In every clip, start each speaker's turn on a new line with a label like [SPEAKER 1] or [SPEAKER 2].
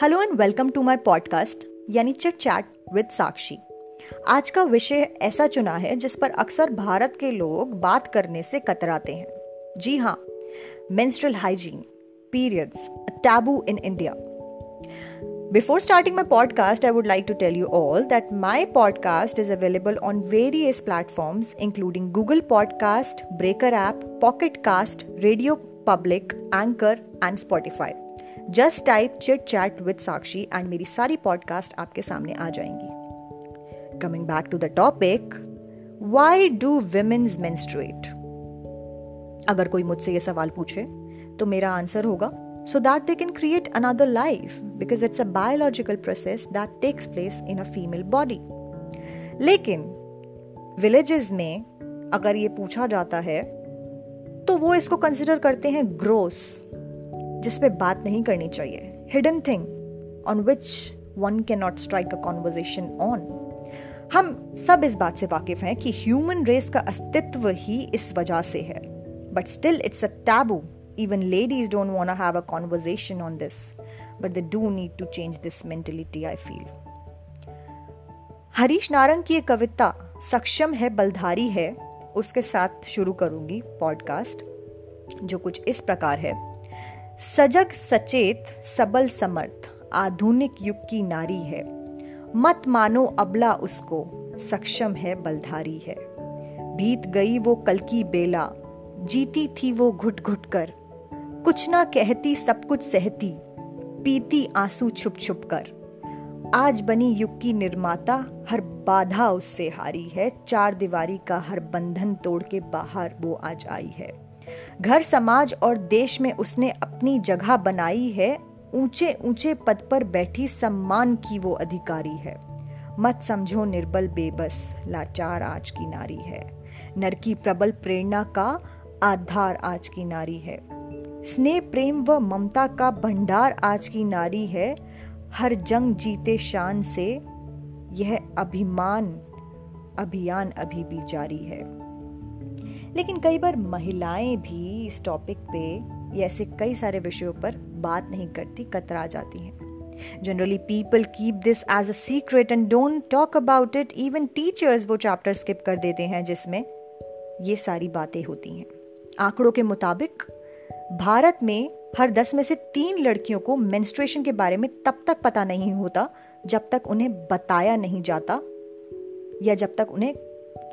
[SPEAKER 1] Hello and welcome to my podcast यानी chit chat with Sakshi आज का विषय ऐसा चुना है जिस पर अक्सर भारत के लोग बात करने से कतराते हैं जी हाँ menstrual hygiene periods taboo in India Before starting my podcast, I would like to tell you all that my podcast is available on various platforms including Google Podcast, Breaker app, Pocket Cast, Radio Public, Anchor and Spotify. Just type chit chat with Sakshi and मेरी सारी podcast आपके सामने आ जाएँगी। Coming back to the topic why do womens menstruate अगर कोई मुझसे ये सवाल पूछे तो मेरा आंसर होगा so that they can create another life because it's a biological process that takes place in a female body लेकिन विलेजेस में अगर ये पूछा जाता है तो वो इसको कंसिडर करते हैं ग्रोस जिस पे बात नहीं करनी चाहिए। Hidden thing on which one can not strike a conversation on हम सब इस बात से वाकिफ हैं कि ह्यूमन रेस का अस्तित्व ही इस वजह से है। But still it's a taboo ladies don't want to have a conversation on this but they do need to change this mentality, i feel Harish Narang की एक कविता, सक्षम है, बलधारी है, उसके साथ शुरू करूँगी पॉडकास्ट, जो कुछ इस प्रकार है। सजग सचेत सबल समर्थ, आधुनिक युग की नारी है। मत मानो अबला उसको, सक्षम है बलधारी है। बीत गई वो कल की बेला, जीती थी वो घुट घुट कर। कुछ ना कहती सब कुछ सहती, पीती आँसू छुप छुप कर। आज बनी युग की निर्माता, हर बाधा उससे हारी है। चार दीवारी का हर बंधन तोड़ के बाहर वो आज आई है। घर समाज और देश में उसने अपनी जगह बनाई है। ऊँचे ऊँचे पद पर बैठी सम्मान की वो अधिकारी है। मत समझो निर्बल बेबस, लाचार आज की नारी है। नर की प्रबल प्रेरणा का आधार आज की नारी है। स्नेह, प्रेम व ममता का भंडार आज की नारी है। हर जंग जीते शान से यह अभिमान, अभियान अभी भी जारी है। लेकिन कई बार महिलाएँ भी इस टॉपिक पे या ऐसे कई सारे विषयों पर बात नहीं करती, कतरा जाती हैं। Generally people keep this as a secret and don't talk about it even teachers वो चैप्टर स्किप कर देते हैं जिसमें ये सारी बातें होती हैं। आंकड़ों के मुताबिक, भारत में हर दस में से तीन लड़कियों को मेंस्ट्रुएशन के बारे में तब तक पता नहीं होता जब तक उन्हें बताया नहीं जाता या जब तक उन्हें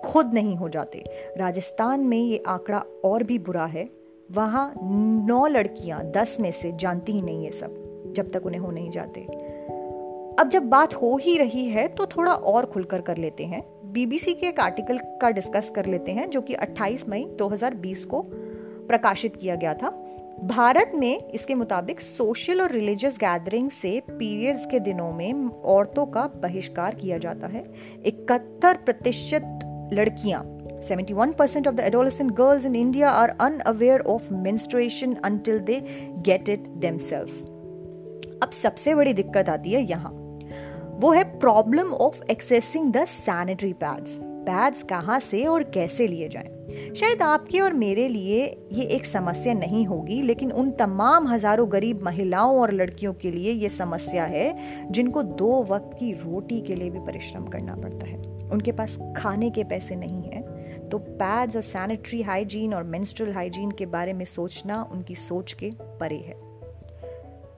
[SPEAKER 1] खुद नहीं हो जाते। राजस्थान में ये आंकड़ा और भी बुरा है। वहाँ नौ लड़कियाँ, दस में से जानती ही नहीं ये सब, जब तक उन्हें हो नहीं जाते। अब जब बात हो ही रही है तो थोड़ा और खुलकर कर लेते हैं। बीबीसी के एक आर्टिकल का डिस्कस कर लेते हैं, जो कि 28 मई 2020 को प्रकाशित किया गया था। भारत में इसके मुताबिक सोशल और रिलीजियस गैदरिंग से पीरियड्स के दिनों में औरतों का बहिष्कार किया जाता है। इकहत्तर प्रतिशत लड़कियाँ। 71% of the adolescent girls in India are unaware of menstruation until they get it themselves. अब सबसे बड़ी दिक्कत आती है यहाँ। वो है problem of accessing the sanitary pads pads कहाँ से और कैसे लिए जाएँ? शायद आपके और मेरे लिए ये एक समस्या नहीं होगी, लेकिन उन तमाम हज़ारों गरीब महिलाओं और लड़कियों के लिए ये समस्या है, जिनको दो वक्त की रोटी के लिए भी परिश्रम करना पड़ता है। उनके पास खाने के पैसे नहीं हैं तो पैड्स और सैनिटरी हाइजीन और मेंस्ट्रुअल हाइजीन के बारे में सोचना उनकी सोच के परे है।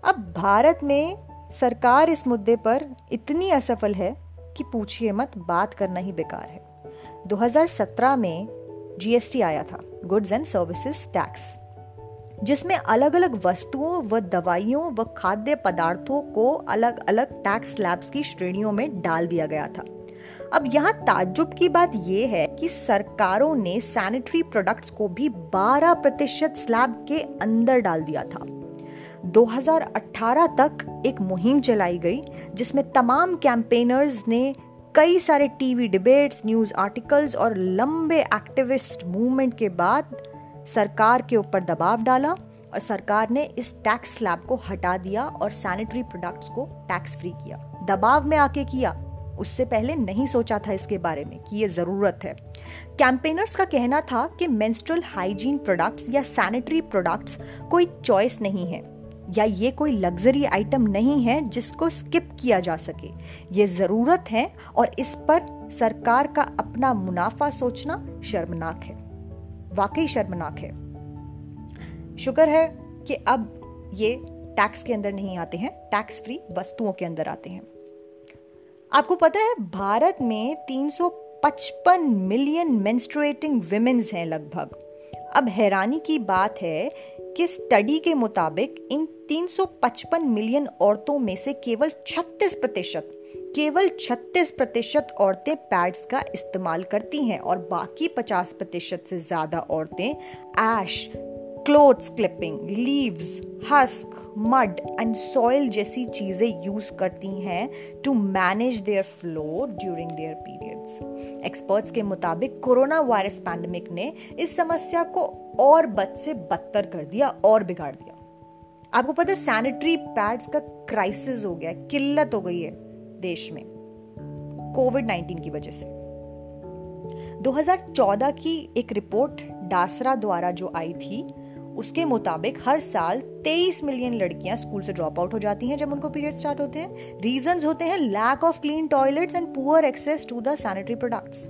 [SPEAKER 1] अब भारत में सरकार इस मुद्दे पर इतनी असफल है कि पूछिए मत, बात करना ही बेकार है। 2017 में जीएसटी आया था गुड्स एंड सर्विसेज़ टैक्स जिसमें अलग अलग वस्तुओं व दवाइयों व खाद्य पदार्थों को अलग अलग टैक्स स्लैब्स की श्रेणियों में डाल दिया गया था। अब यहाँ ताज्जुब की बात यह है कि सरकारों ने सैनिटरी प्रोडक्ट्स को भी 12 प्रतिशत स्लैब के अंदर डाल दिया था। 2018 तक एक मुहिम चलाई गई, जिसमें तमाम कैंपेनर्स ने कई सारे टीवी डिबेट्स न्यूज़ आर्टिकल्स और लंबे एक्टिविस्ट मूवमेंट के बाद सरकार के ऊपर दबाव डाला और सरकार ने इस टैक्स स्लैब को हटा दिया और सैनिटरी प्रोडक्ट्स को टैक्स फ्री किया। दबाव में आके किया। उससे पहले नहीं सोचा था इसके बारे में कि ये ज़रूरत है। कैंपेनर्स का कहना था कि मेंस्ट्रुअल हाइजीन प्रोडक्ट्स या सैनिटरी प्रोडक्ट्स कोई चॉइस नहीं है, या ये कोई लग्जरी आइटम नहीं है जिसको स्किप किया जा सके। ये ज़रूरत है और इस पर सरकार का अपना मुनाफा सोचना शर्मनाक है। वाकई शर्मनाक है। शुक्र है कि अब ये टैक्स के अंदर नहीं आते हैं टैक्स फ्री वस्तुओं के अंदर आते हैं। आपको पता है, भारत में 355 मिलियन मेंस्ट्रुएटिंग विमेन्स हैं लगभग। अब हैरानी की बात है कि स्टडी के मुताबिक इन 355 मिलियन औरतों में से केवल 36 प्रतिशत, केवल 36 प्रतिशत औरतें पैड्स का इस्तेमाल करती हैं और बाकी 50 प्रतिशत से ज़्यादा औरतें ash clothes clipping leaves husk mud and soil जैसी चीज़ें यूज़ करती हैं to manage their flow during their periods experts के मुताबिक कोरोना वायरस पैंडमिक ने इस समस्या को और बद से बदतर कर दिया और बिगाड़ दिया। आपको पता है सैनिटरी पैड्स का क्राइसिस हो गया, किल्लत हो गई है देश में कोविड 19 की वजह से। 2014 की एक रिपोर्ट डासरा द्वारा जो आई थी उसके मुताबिक हर साल 23 मिलियन लड़कियाँ स्कूल से ड्रॉप आउट हो जाती हैं जब उनको पीरियड स्टार्ट होते हैं। रीजंस होते हैं lack of clean toilets and poor access to the sanitary products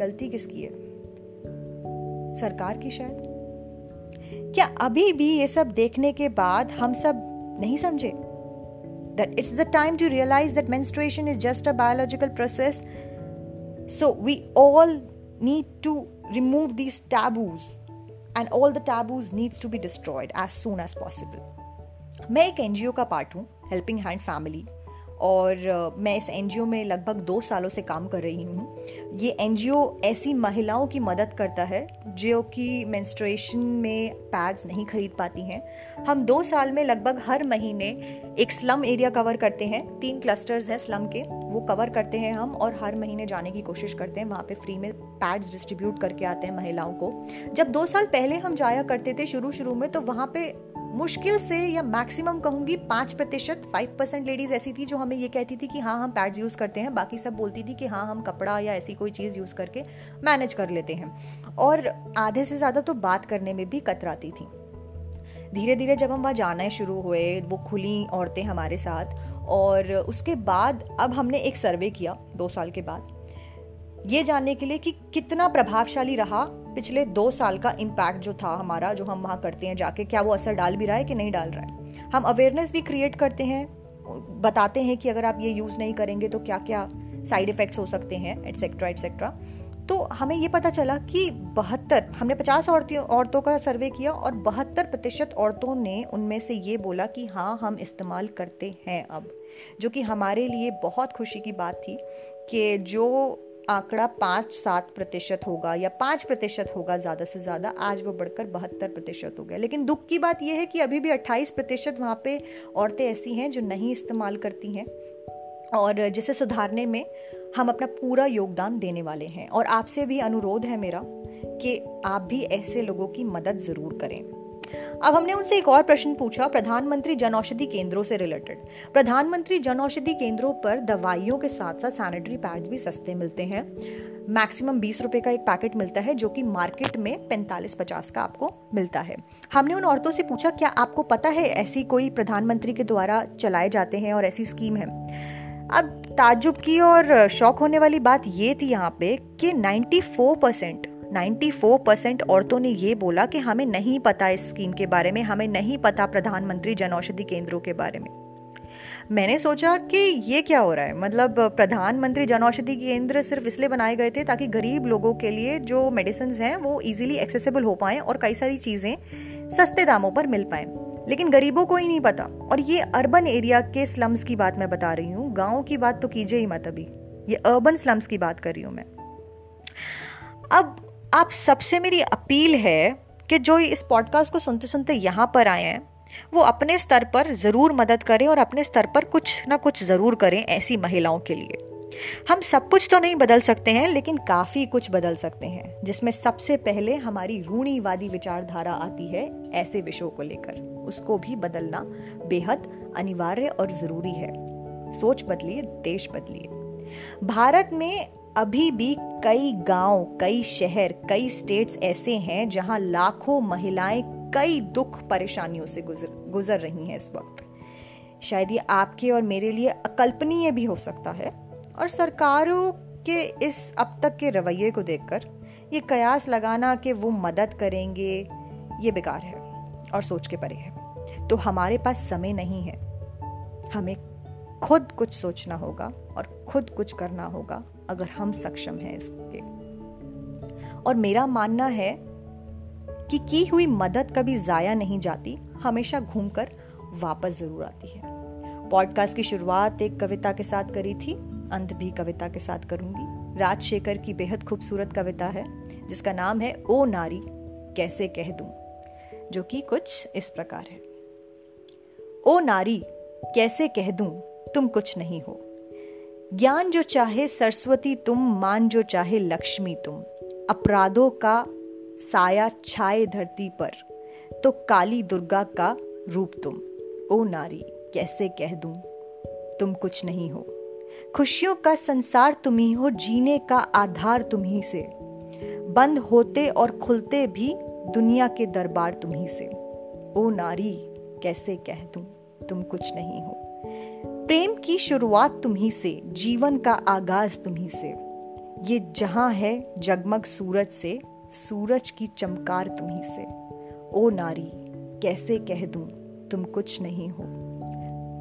[SPEAKER 1] गलती किसकी है? सरकार की शायद। क्या अभी भी ये सब देखने के बाद हम सब नहीं समझे? That it's the time to realize that menstruation is just a biological process. So we all need to remove these taboos. and all the taboos needs to be destroyed as soon as possible मैं एक NGO का part हूँ helping hand family और मैं इस NGO में लगभग दो सालों से काम कर रही हूँ। ये एनजीओ ऐसी महिलाओं की मदद करता है, जो कि मेंस्ट्रुएशन में पैड्स नहीं खरीद पाती हैं। हम दो साल में लगभग हर महीने एक स्लम एरिया कवर करते हैं। तीन क्लस्टर्स हैं स्लम के, वो कवर करते हैं हम और हर महीने जाने की कोशिश करते हैं। वहाँ पे फ्री में पैड्स डिस्ट्रीब्यूट करके आते हैं महिलाओं को। जब दो साल पहले हम जाया करते थे शुरू शुरू में तो वहाँ पे मुश्किल से या मैक्सिमम कहूँगी पाँच प्रतिशत फाइव परसेंट लेडीज़ ऐसी थी जो हमें ये कहती थी कि हाँ हम पैड्स यूज़ करते हैं, बाकी सब बोलती थी कि हाँ हम कपड़ा या ऐसी कोई चीज़ यूज़ करके मैनेज कर लेते हैं। और आधे से ज़्यादा तो बात करने में भी कतराती थी। धीरे धीरे जब हम वहाँ जाना शुरू हुए, वो खुली औरतें हमारे साथ, और उसके बाद अब हमने एक सर्वे किया, दो साल के बाद, ये जानने के लिए कि कितना प्रभावशाली रहा पिछले दो साल का इम्पैक्ट जो था हमारा, जो हम वहाँ करते हैं जाके, क्या वो असर डाल भी रहा है कि नहीं डाल रहा है? हम अवेयरनेस भी क्रिएट करते हैं, बताते हैं कि अगर आप ये यूज़ नहीं करेंगे तो क्या क्या साइड इफ़ेक्ट्स हो सकते हैं एटसेट्रा एटसेट्रा तो हमें ये पता चला कि बहत्तर, हमने पचास औरतों का सर्वे किया और बहत्तर प्रतिशत औरतों ने उनमें से ये बोला कि हाँ हम इस्तेमाल करते हैं अब। जो कि हमारे लिए बहुत खुशी की बात थी कि जो आंकड़ा पाँच सात प्रतिशत होगा या पाँच प्रतिशत होगा ज़्यादा से ज़्यादा, आज वो बढ़कर बहत्तर प्रतिशत हो गया। लेकिन दुख की बात यह है कि अभी भी अट्ठाईस प्रतिशत वहाँ पे औरतें ऐसी हैं जो नहीं इस्तेमाल करती हैं और जिसे सुधारने में हम अपना पूरा योगदान देने वाले हैं। और आपसे भी अनुरोध है मेरा कि आप भी ऐसे लोगों की मदद ज़रूर करें। अब हमने उनसे एक और प्रश्न पूछा, प्रधानमंत्री जन औषधि केंद्रों से रिलेटेड प्रधानमंत्री जन औषधि केंद्रों पर दवाइयों के साथ साथ सैनिटरी पैड्स भी सस्ते मिलते हैं। मैक्सिमम बीस रुपए का एक पैकेट मिलता है, जो कि मार्केट में पैंतालीस पचास का आपको मिलता है। हमने उन औरतों से पूछा, क्या आपको पता है ऐसी कोई प्रधानमंत्री के द्वारा चलाए जाते हैं और ऐसी स्कीम है? अब ताजुब की और शौक होने वाली बात ये थी यहाँ पे कि 94 परसेंट 94 परसेंट औरतों ने ये बोला कि हमें नहीं पता इस स्कीम के बारे में, हमें नहीं पता प्रधानमंत्री जन औषधि केंद्रों के बारे में। मैंने सोचा कि ये क्या हो रहा है? मतलब प्रधानमंत्री जन औषधि केंद्र सिर्फ़ इसलिए बनाए गए थे ताकि गरीब लोगों के लिए जो मेडिसिन हैं वो इजीली एक्सेसिबल हो पाएँ और कई सारी चीज़ें सस्ते दामों पर मिल पाएँ। लेकिन गरीबों को ही नहीं पता। और ये अर्बन एरिया के स्लम्स की बात मैं बता रही हूँ। गाँव की बात तो कीजिए ही मत अभी। ये अर्बन स्लम्स की बात कर रही हूँ मैं। अब आप सबसे मेरी अपील है कि जो इस पॉडकास्ट को सुनते सुनते यहाँ पर आए हैं, वो अपने स्तर पर ज़रूर मदद करें और अपने स्तर पर कुछ ना कुछ ज़रूर करें ऐसी महिलाओं के लिए। हम सब कुछ तो नहीं बदल सकते हैं, लेकिन काफ़ी कुछ बदल सकते हैं, जिसमें सबसे पहले हमारी रूढ़ीवादी विचारधारा आती है ऐसे विषयों को लेकर। उसको भी बदलना बेहद अनिवार्य और ज़रूरी है। सोच बदलिए, देश बदलिए। भारत में अभी भी कई गाँव, कई शहर, कई स्टेट्स ऐसे हैं जहाँ लाखों महिलाएँ कई दुख परेशानियों से गुजर गुजर रही हैं इस वक्त। शायद ये आपके और मेरे लिए अकल्पनीय भी हो सकता है और सरकारों के इस अब तक के रवैये को देखकर ये कयास लगाना कि वो मदद करेंगे, ये बेकार है और सोच के परे है। तो हमारे पास समय नहीं है। हमें खुद कुछ सोचना होगा और खुद कुछ करना होगा अगर हम सक्षम हैं इसके। और मेरा मानना है कि की हुई मदद कभी जाया नहीं जाती, हमेशा घूमकर वापस ज़रूर आती है। पॉडकास्ट की शुरुआत एक कविता के साथ करी थी, अंत भी कविता के साथ करूँगी। राजशेखर की बेहद खूबसूरत कविता है, जिसका नाम है ओ नारी, कैसे कह दूँ? जो कि कुछ इस प्रकार है। ओ नारी, कैसे कह दूँ? तुम कुछ नहीं हो। ज्ञान जो चाहे सरस्वती तुम, मान जो चाहे लक्ष्मी तुम। अपराधों का साया छाए धरती पर तो काली दुर्गा का रूप तुम। ओ नारी, कैसे कह दूँ? तुम कुछ नहीं हो। खुशियों का संसार तुम ही हो, जीने का आधार तुम ही से। बंद होते और खुलते भी दुनिया के दरबार तुम ही से। ओ नारी, कैसे कह दूँ? तुम कुछ नहीं हो। प्रेम की शुरुआत तुम्ही से, जीवन का आगाज़ तुम्ही से। ये जहाँ है जगमग सूरज से, सूरज की चमकार तुम्ही से। ओ नारी, कैसे कह दूँ, तुम कुछ नहीं हो।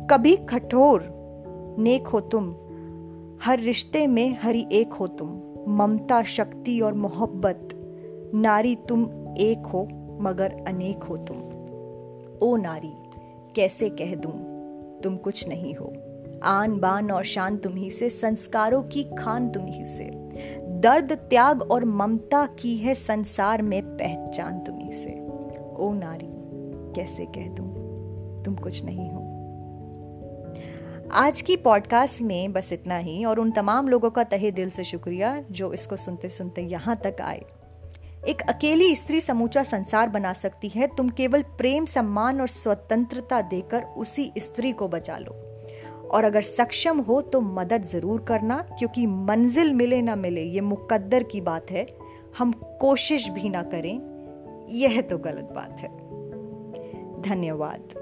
[SPEAKER 1] कभी कठोर नेक हो तुम, हर रिश्ते में हरी एक हो तुम। ममता, शक्ति और मोहब्बत, नारी तुम एक हो, मगर अनेक हो तुम। ओ नारी, कैसे कह दूँ तुम कुछ नहीं हो। आन बान और शान तुम्ही से, संस्कारों की खान तुम्ही से। दर्द, त्याग और ममता की है संसार में पहचान तुम्ही से। ओ नारी, कैसे कह दूँ? तुम कुछ नहीं हो। आज की पॉडकास्ट में बस इतना ही, और उन तमाम लोगों का तहे दिल से शुक्रिया जो इसको सुनते सुनते यहाँ तक आए। एक अकेली स्त्री समूचा संसार बना सकती है। तुम केवल प्रेम, सम्मान और स्वतंत्रता देकर उसी स्त्री को बचा लो। और अगर सक्षम हो तो मदद ज़रूर करना, क्योंकि मंजिल मिले ना मिले, ये मुकद्दर की बात है। हम कोशिश भी ना करें, यह तो गलत बात है। धन्यवाद।